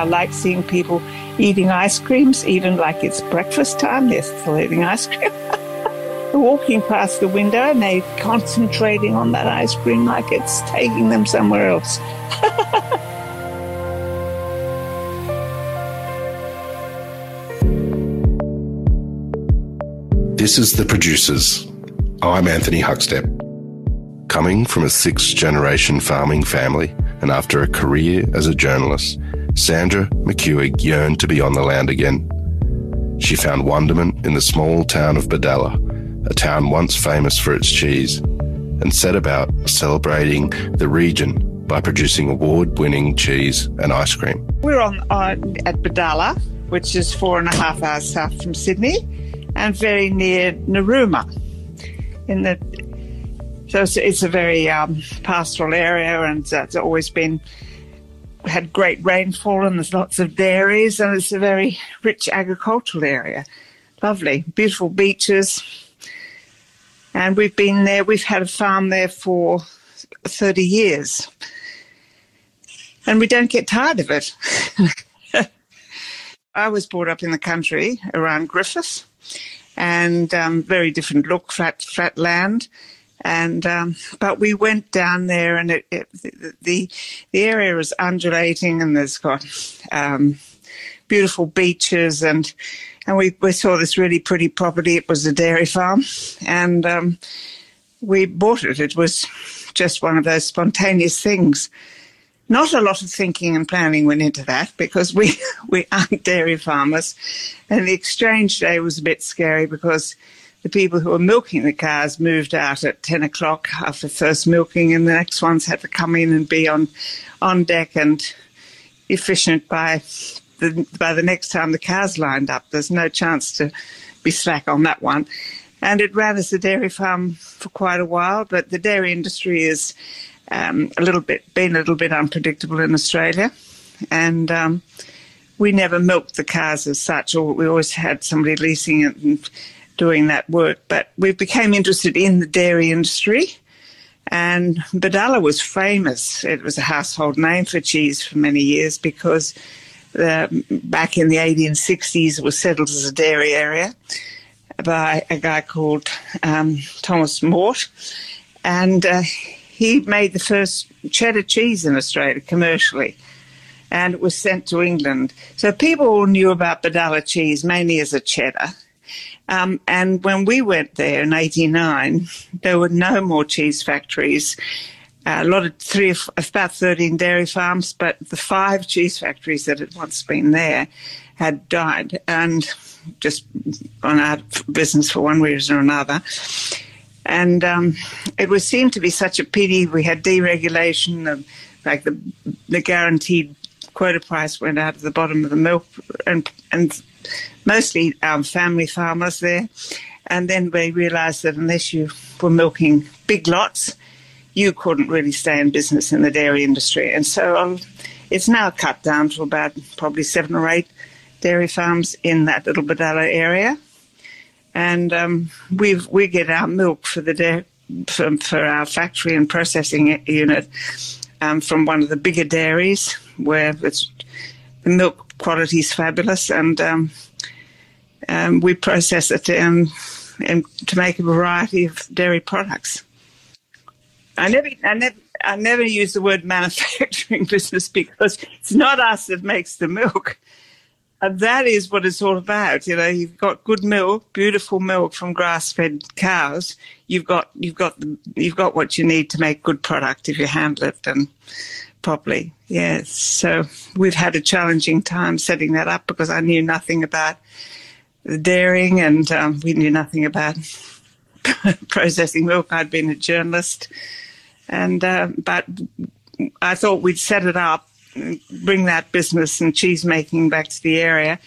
I like seeing people eating ice creams, even like it's breakfast time, they're still eating ice cream. walking past the window and they're concentrating on that ice cream like it's taking them somewhere else. This is The Producers. I'm Anthony Huckstep. Coming from a sixth generation farming family and after a career as a journalist, Sandra McCuaig yearned to be on the land again. She found wonderment in the small town of Bodalla, a town once famous for its cheese, and set about celebrating the region by producing award winning cheese and ice cream. We're on, on at Bodalla, which is four and a half hours south from Sydney and very near Narooma. In the so it's, it's a very um, pastoral area, and it's always been had great rainfall, and there's lots of dairies, and it's a very rich agricultural area. Lovely, beautiful beaches, and we've been there. We've had a farm there for thirty years, and we don't get tired of it. I was brought up in the country around Griffith, and um, very different look, flat flat land. And um, but we went down there, and it, it, the the area is undulating, and there's got um, beautiful beaches, and and we, we saw this really pretty property. It was a dairy farm, and um, we bought it. It was just one of those spontaneous things. Not a lot of thinking and planning went into that because we, we aren't dairy farmers. And the exchange day was a bit scary because the people who were milking the cows moved out at 10 o'clock after first milking, and the next ones had to come in and be on, on deck and efficient by the, by the next time the cows lined up. There's no chance to be slack on that one. And it ran as a dairy farm for quite a while, but the dairy industry is um, a little bit been a little bit unpredictable in Australia, and um, we never milked the cars as such, or we always had somebody leasing it and doing that work. But we became interested in the dairy industry, and Bodalla was famous. It was a household name for cheese for many years because the, back in the 1860s it was settled as a dairy area by a guy called um, Thomas Mort, and uh, he made the first cheddar cheese in Australia commercially, and it was sent to England. So people knew about Bodalla cheese mainly as a cheddar. Um, and when we went there in '89, there were no more cheese factories. Uh, a lot of three, about 13 dairy farms, but the five cheese factories that had once been there had died and just gone out of business for one reason or another. And um, it was seemed to be such a pity. We had deregulation, of, like the the guaranteed quota price went out of the bottom of the milk, and and mostly um, family farmers there. And then we realised that unless you were milking big lots, you couldn't really stay in business in the dairy industry. And so um, it's now cut down to about probably seven or eight dairy farms in that little Bodalla area and um, we we get our milk for the for, for, our factory and processing unit um, from one of the bigger dairies where the milk quality is fabulous, and um, um, we process it and, and to make a variety of dairy products. I never, I never, I never use the word manufacturing business because it's not us that makes the milk. And that is what it's all about. You know, you've got good milk, beautiful milk from grass-fed cows. You've got you've got you've got what you need to make good product if you handle it and properly. Yes. So we've had a challenging time setting that up because I knew nothing about the dairying and um, we knew nothing about processing milk. I'd been a journalist, and uh, but I thought we'd set it up bring that business and cheese making back to the area.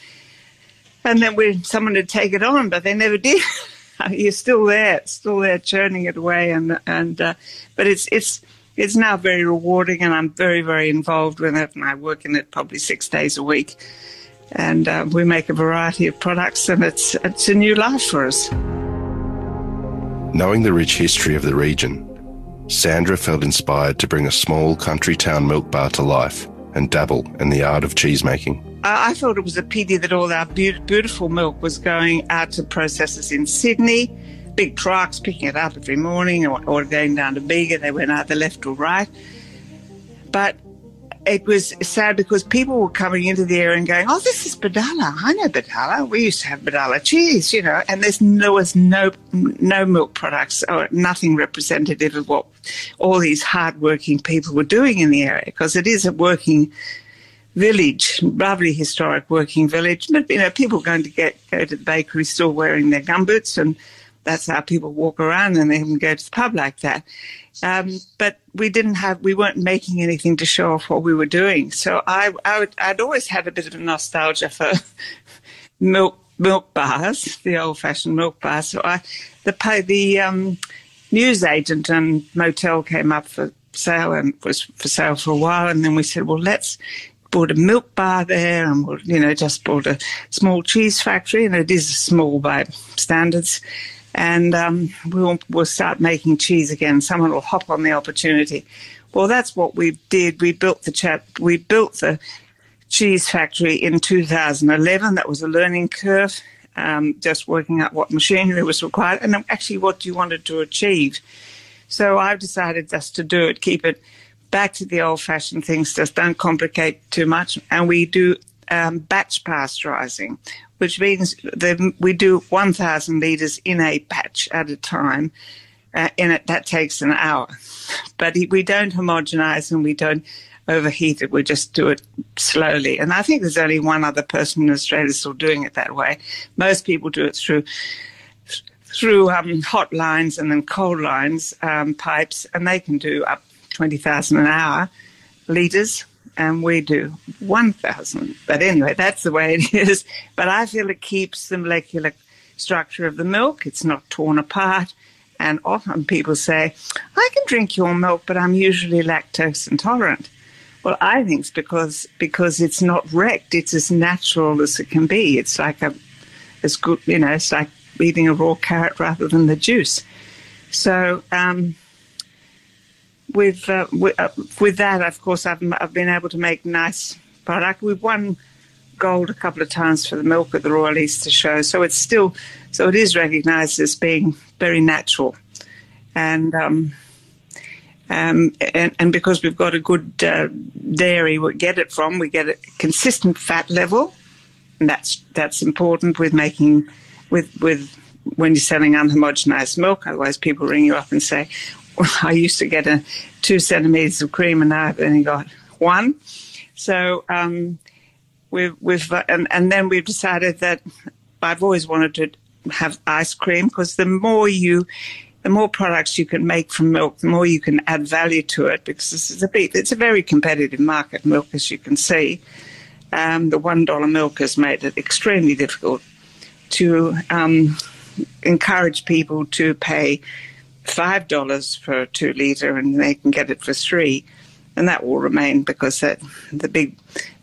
And then we someone would take it on, but they never did. You're still there, still there, churning it away, and and uh, but it's it's it's now very rewarding, and I'm very very involved with it, and I work in it probably six days a week, and uh, we make a variety of products, and it's it's a new life for us. Knowing the rich history of the region, Sandra felt inspired to bring a small country town milk bar to life and dabble in the art of cheesemaking. I thought it was a pity that all our be- beautiful milk was going out to processors in Sydney, big trucks picking it up every morning, or, or going down to Bega. They went either left or right. But it was sad because people were coming into the area and going, "Oh, this is Bodalla. I know Bodalla. We used to have Bodalla cheese, you know." And there's there was no no milk products or nothing representative of what all these hardworking people were doing in the area because it is a working village, lovely historic working village. But you know, people going to get go to the bakery still wearing their gumboots, and that's how people walk around and they can go to the pub like that. Um, but we didn't have, we weren't making anything to show off what we were doing. So I, I would, I'd always had a bit of a nostalgia for milk milk bars, the old fashioned milk bars. So I, the the um, news agent and motel came up for sale and was for sale for a while, and then we said, well, let's bought a milk bar there, and we'll, you know just bought a small cheese factory, and it is small by standards and um, we'll, we'll start making cheese again. Someone will hop on the opportunity. Well, that's what we did. We built the chap. We built the cheese factory in 2011. That was a learning curve, um, just working out what machinery was required and actually what you wanted to achieve. So I've decided just to do it, keep it back to the old-fashioned things. Just don't complicate too much, and we do um, batch pasteurizing, which means that we do 1,000 litres in a batch at a time. Uh, and it, that takes an hour. But we don't homogenize and we don't overheat it. We just do it slowly. And I think there's only one other person in Australia still doing it that way. Most people do it through through um, hot lines and then cold lines um, pipes, and they can do up 20,000 an hour liters and we do 1,000. But anyway, that's the way it is. But I feel it keeps the molecular structure of the milk. It's not torn apart. And often people say, I can drink your milk, but I'm usually lactose intolerant. Well, I think it's because because it's not wrecked. It's as natural as it can be. It's like a, it's good, you know, it's like eating a raw carrot rather than the juice. So um, with, uh, with, uh, with that, of course, I've, I've been able to make nice product. We've won gold a couple of times for the milk at the Royal Easter Show, so it's still so it is recognised as being very natural, and um, um, and, and because we've got a good uh, dairy, we get it from we get a consistent fat level, and that's that's important with making with with when you're selling unhomogenized milk. Otherwise, people ring you up and say, I used to get a two centimeters of cream, and now I've only got one. So um, we've we've and, and then we've decided that I've always wanted to have ice cream because the more you the more products you can make from milk, the more you can add value to it because this is a bit, it's a very competitive market, milk, as you can see. Um, the $1 milk has made it extremely difficult to um, encourage people to pay five dollars for a two liter, and they can get it for three, and that will remain because that, the big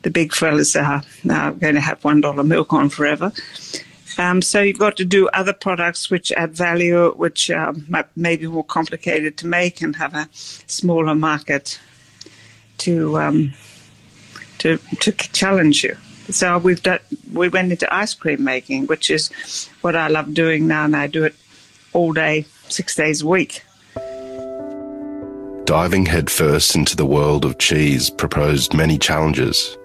the big fellas are going to have one dollar milk on forever. Um, so you've got to do other products which add value, which um, may be more complicated to make and have a smaller market to um, to to challenge you. So we've done, we went into ice cream making, which is what I love doing now, and I do it all day six days a week. Diving headfirst into the world of cheese proposed many challenges,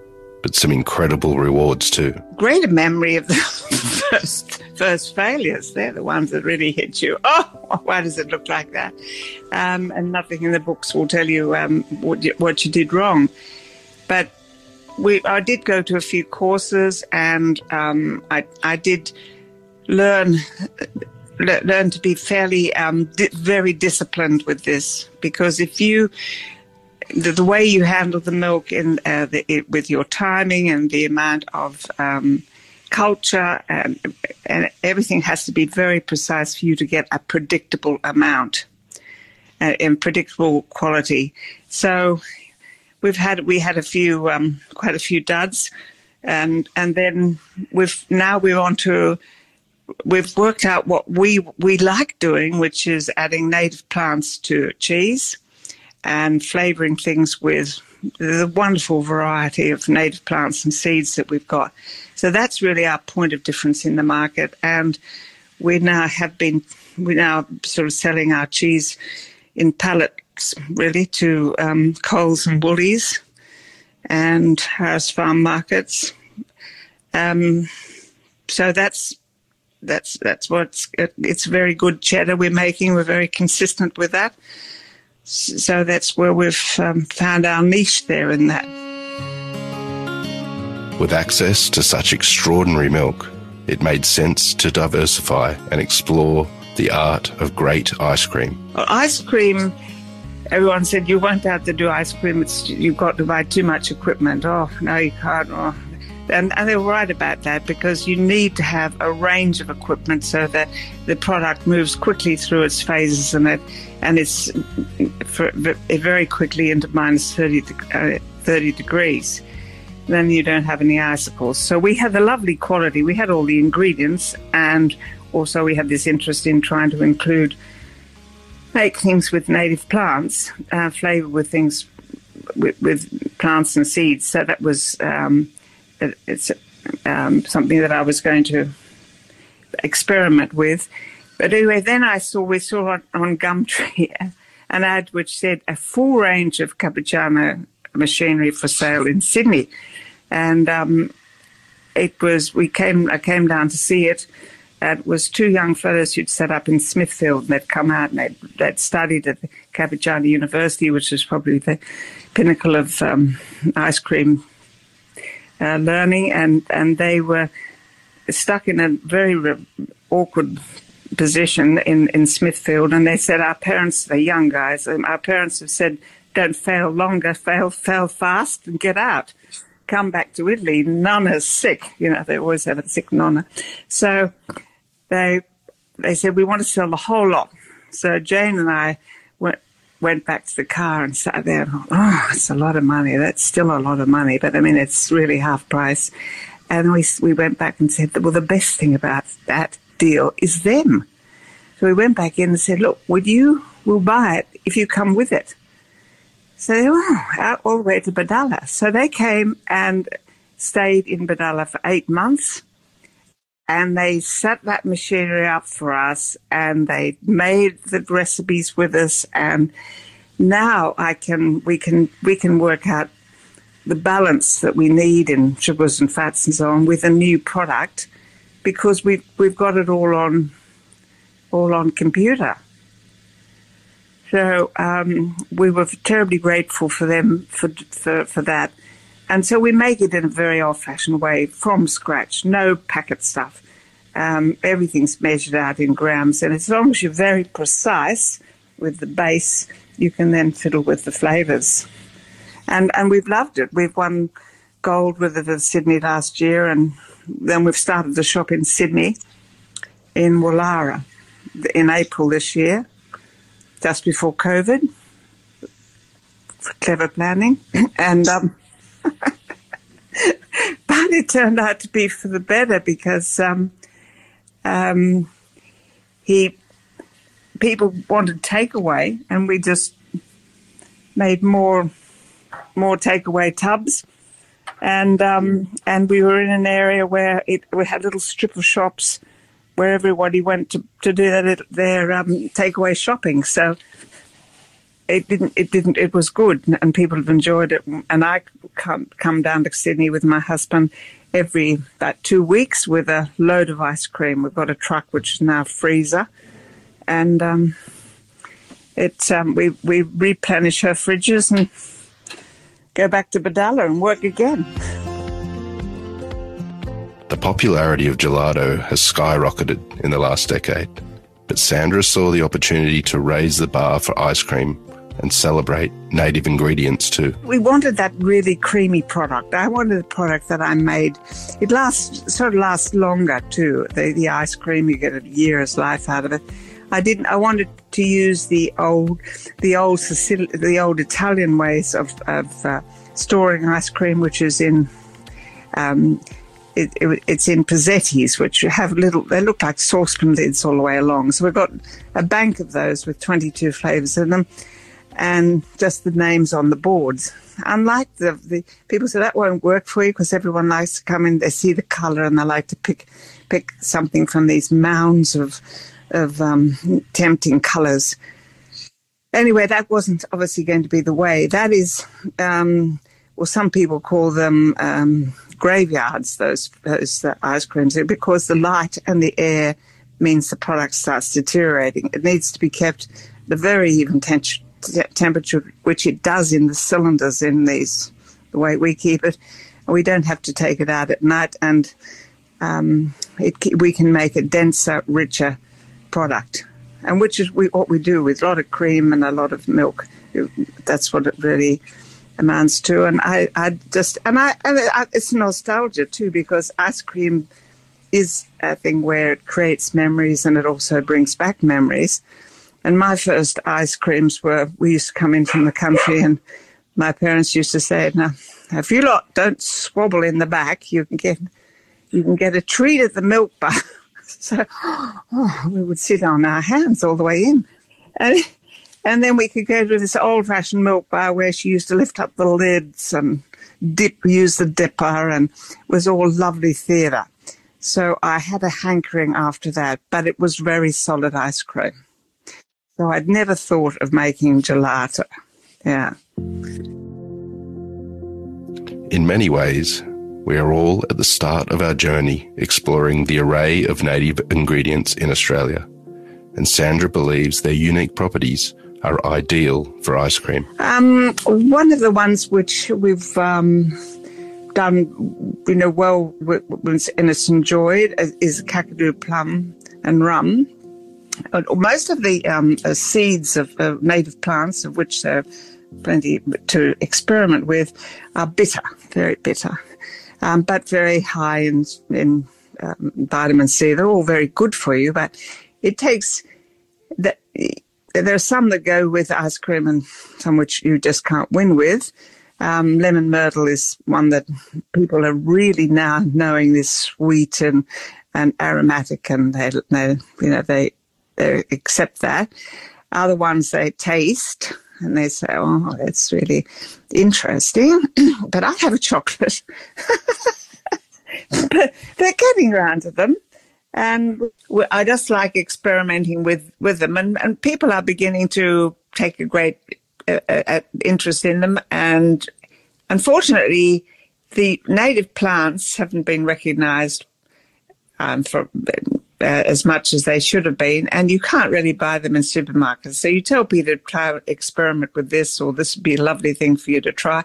but some incredible rewards too. Greater memory of the first first failures. They're the ones that really hit you. Oh, why does it look like that? Um, and nothing in the books will tell you um, what, you, what you did wrong. But we, I did go to a few courses, and um, I, I did learn learn to be fairly um, di- very disciplined with this because if you the, the way you handle the milk in uh, the, it, with your timing and the amount of um, culture and, and everything has to be very precise for you to get a predictable amount uh, and predictable quality. So we've had we had a few um, quite a few duds, and and then we've now we're on to we've worked out what we we like doing, which is adding native plants to cheese and flavoring things with the wonderful variety of native plants and seeds that we've got. So that's really our point of difference in the market. And we now have been, we're now sort of selling our cheese in pallets really to um, Coles and Woolies and Harris Farm markets. Um, so that's that's that's what's it's very good cheddar we're making. We're very consistent with that. So that's where we've um, found our niche there in that. With access to such extraordinary milk, it made sense to diversify and explore the art of great ice cream. Well, ice cream, everyone said you won't have to do ice cream. It's, you've got to buy too much equipment. Oh, no, you can't. Oh. And, and, they were right about that because you need to have a range of equipment so that the product moves quickly through its phases and it and it's for, very quickly into minus 30, uh, 30 degrees then you don't have any icicles. So we had the lovely quality. We had all the ingredients, and also we had this interest in trying to include make things with native plants, uh, flavor with things with, with, plants and seeds. So that was um, it's um, something that I was going to experiment with. But anyway, then I saw we saw on, on Gumtree an ad which said a full range of Carpigiani machinery for sale in Sydney and um, it was we came I came down to see it. It was two young fellows who'd set up in Smithfield and they'd come out and they'd, they'd studied at Carpigiani University, which is probably the pinnacle of um, ice cream uh, learning, and, and they were stuck in a very re- awkward position in, in Smithfield. And they said, Our parents, they're young guys, and our parents have said, Don't fail longer, fail, fail fast and get out come back to Italy, Nonna's sick. You know, they always have a sick Nonna. So they they said, we want to sell the whole lot. So Jane and I went, back to the car and sat there and thought, oh, it's a lot of money. That's still a lot of money, but I mean, it's really half price. And we, we went back and said, well, the best thing about that deal is them. So we went back in and said, look, would you, we'll buy it if you come with it. So they were out all the way to Bodalla. So they came and stayed in Bodalla for eight months and they set that machinery up for us and they made the recipes with us and now I can we can we can work out the balance that we need in sugars and fats and so on with a new product because we've we've got it all on all on computer. So um, we were terribly grateful for them for, for, for that. And so we make it in a very old fashioned way from scratch, no packet stuff. Um, everything's measured out in grams. And as long as you're very precise with the base, you can then fiddle with the flavours. And, and we've loved it. We've won gold with it at Sydney last year. And then we've started the shop in Sydney, in Woollahra, in April this year just before COVID. Clever planning, and um, but it turned out to be for the better because um, um, he people wanted takeaway, and we just made more more takeaway tubs, and um, and we were in an area where it we had little strip of shops where everybody went to, to do their, their um, takeaway shopping. So it didn't, it didn't, it was good and people have enjoyed it. And I come, come down to Sydney with my husband every about two weeks with a load of ice cream. We've got a truck which is now a freezer and, um, it, um, we, we replenish her fridges and go back to Bodalla and work again. The popularity of gelato has skyrocketed in the last decade, but Sandra saw the opportunity to raise the bar for ice cream and celebrate native ingredients too. We wanted that really creamy product. I wanted a product that I made. It lasts sort of lasts longer too. The, the ice cream you get a year's life out of it. I didn't. I wanted to use the old, the old Sicil- the old Italian ways of, of uh, storing ice cream, which is in um, it, it, it's in Pozzettis, which have little, they look like saucepan lids all the way along. So we've got a bank of those with 22 flavours in them. And just the names on the boards. Unlike the, the people say that won't work for you because everyone likes to come in, they see the color and they like to pick pick something from these mounds of of um, tempting colors. Anyway, that wasn't obviously going to be the way. That is, um, well, some people call them um, graveyards. Those those uh, ice creams because the light and the air means the product starts deteriorating. It needs to be kept a very even temperature temperature, which it does in the cylinders in these, the way we keep it. We don't have to take it out at night, and um, it, we can make a denser, richer product. And which is we, what we do with a lot of cream and a lot of milk. That's what it really amounts to. And I, I just, and I, and it's nostalgia too, because ice cream is a thing where it creates memories and it also brings back memories. And my first ice creams were, we used to come in from the country and my parents used to say, now, if you lot don't squabble in the back, you can get, you can get a treat at the milk bar. so oh, we would sit on our hands all the way in. And, and then we could go to this old fashioned milk bar where she used to lift up the lids and dip, use the dipper and it was all lovely theatre. So I had a hankering after that, but it was very solid ice cream. So I'd never thought of making gelato. Yeah. In many ways, we are all at the start of our journey exploring the array of native ingredients in Australia. And Sandra believes their unique properties are ideal for ice cream. Um, one of the ones which we've um, done, you know, well and it's enjoyed is Kakadu plum and rum most of the um, uh, seeds of uh, native plants, of which there are plenty to experiment with, are bitter, very bitter, um, but very high in, in um, vitamin C. They're all very good for you, but it takes that. There are some that go with ice cream and some which you just can't win with. Um, lemon myrtle is one that people are really now knowing is sweet and, and aromatic, and they, they you know they accept that. Other ones they taste and they say, "Oh, that's really interesting," but I have a chocolate. but they're getting around to them, and I just like experimenting with with them, and, and people are beginning to take a great uh, uh, interest in them, and unfortunately, the native plants haven't been recognised um, for as much as they should have been, and you can't really buy them in supermarkets. So you tell people to try experiment with this, or this would be a lovely thing for you to try,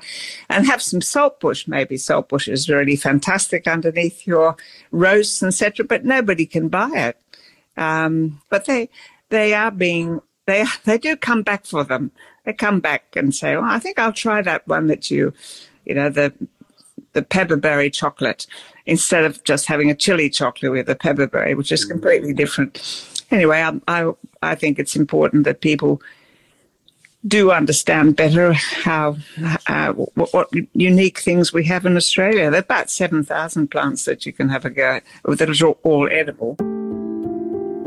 and have some saltbush. Maybe saltbush is really fantastic underneath your roasts, etc. But nobody can buy it. Um, but they they are being they they do come back for them. They come back and say, "Well, I think I'll try that one that you, you know, the the pepperberry chocolate." instead of just having a chili chocolate with a pepperberry, which is completely different. Anyway, I, I, I think it's important that people do understand better how uh, what, what, unique things we have in Australia. There are about seven thousand plants that you can have a go at that are all edible.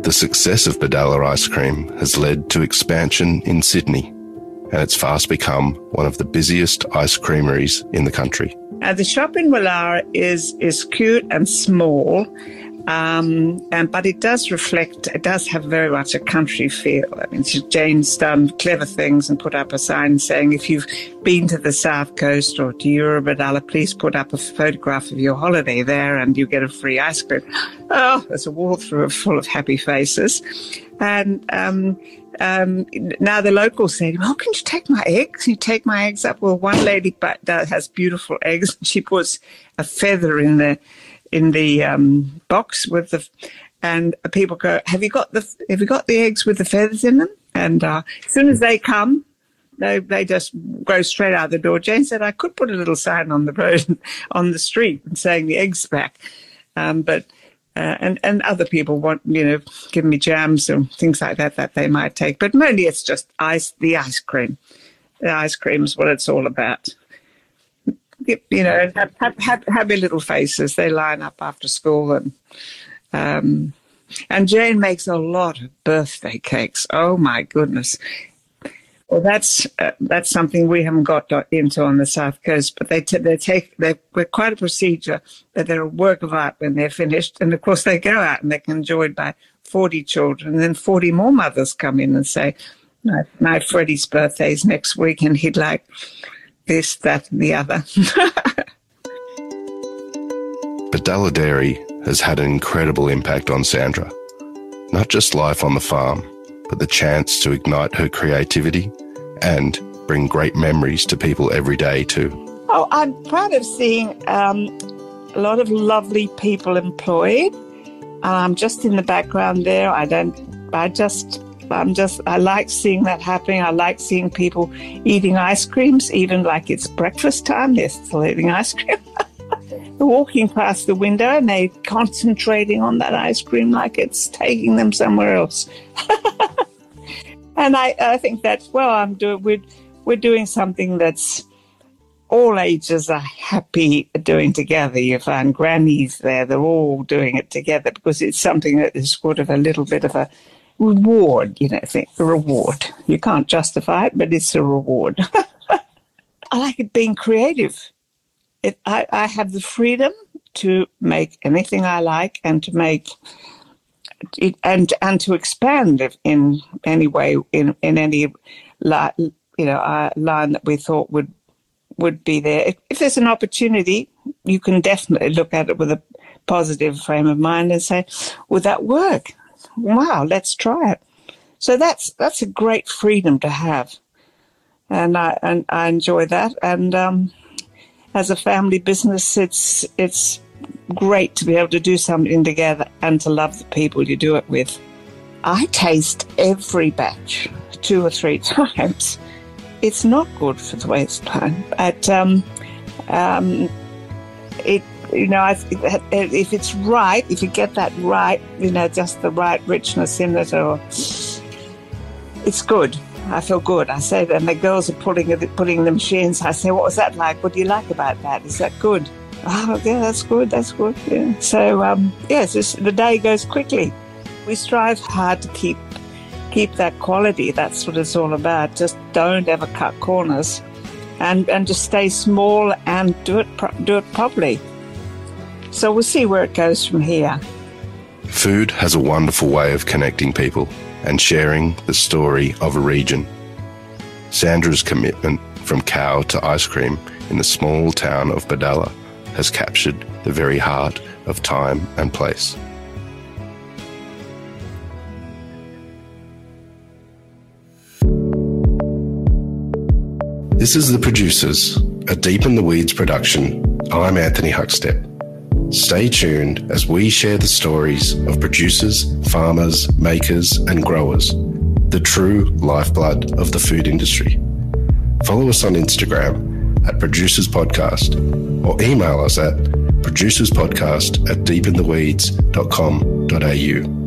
The success of Bodalla ice cream has led to expansion in Sydney, and it's fast become one of the busiest ice creameries in the country. Uh, the shop in Woollahra is is cute and small, um, and but it does reflect. It does have very much a country feel. I mean, Jane's done clever things and put up a sign saying, "If you've been to the south coast or to Eurobodalla, please put up a photograph of your holiday there, and you get a free ice cream." Oh, there's a wall through full of happy faces, and. Um, um, now the locals say, "Well, can you take my eggs? Can You take my eggs up." Well, one lady that has beautiful eggs. and She puts a feather in the in the um, box with the, and people go, "Have you got the Have you got the eggs with the feathers in them?" And uh, as soon as they come, they they just go straight out the door. Jane said, "I could put a little sign on the road on the street saying the eggs back," um, but uh, and and other people want you know give me jams and things like that that they might take. But mainly it's just ice, the ice cream. The ice cream is what it's all about. You know, have, happy little faces. They line up after school and. Um, and Jane makes a lot of birthday cakes. Oh my goodness. Well, that's uh, that's something we haven't got into on the south coast, but they t- they take they we're quite a procedure that they're a work of art when they're finished, and of course they go out and they're enjoyed by forty children, and then forty more mothers come in and say, "My, my Freddie's birthday is next week, and he'd like this, that, and the other." Bodalla Dairy has had an incredible impact on Sandra, not just life on the farm but the chance to ignite her creativity and bring great memories to people every day too. Oh, I'm proud of seeing um, a lot of lovely people employed. I'm just in the background there. I don't. I just. I'm just. I like seeing that happening. I like seeing people eating ice creams, even like it's breakfast time. They're still eating ice cream. they're walking past the window and they're concentrating on that ice cream like it's taking them somewhere else. and I, I think that's well, I'm doing. We're we're doing something that's all ages are happy doing together. You find grannies there; they're all doing it together because it's something that is sort of a little bit of a reward. You know, think a reward. You can't justify it, but it's a reward. I like it being creative. It, I, I have the freedom to make anything I like and to make it, and and to expand in any way in in any li- you know uh, line that we thought would would be there. If, if, there's an opportunity, you can definitely look at it with a positive frame of mind and say, "Would that work? Wow, let's try it." So that's that's a great freedom to have, and I and I enjoy that. And um, as a family business, it's it's great to be able to do something together and to love the people you do it with. I taste every batch two or three times. It's not good for the waste time, but um, um, it you know if it's right, if you get that right, you know just the right richness in it, or it's good. I feel good. I say, and the girls are pulling putting the machines. I say, what was that like? What do you like about that? Is that good? oh, yeah, that's good, that's good. Yeah. So, um, yes, the day goes quickly. We strive hard to keep keep that quality. That's what it's all about. Just don't ever cut corners, and and just stay small and do it do it properly. So we'll see where it goes from here. Food has a wonderful way of connecting people and sharing the story of a region. Sandra's commitment from cow to ice cream in the small town of Bodalla has captured the very heart of time and place. This is The Producers, a Deep in the Weeds production. I'm Anthony Huckstep. Stay tuned as we share the stories of producers, farmers, makers, and growers, the true lifeblood of the food industry. Follow us on Instagram at Producers Podcast or email us at producerspodcast at deepintheweeds.com.au.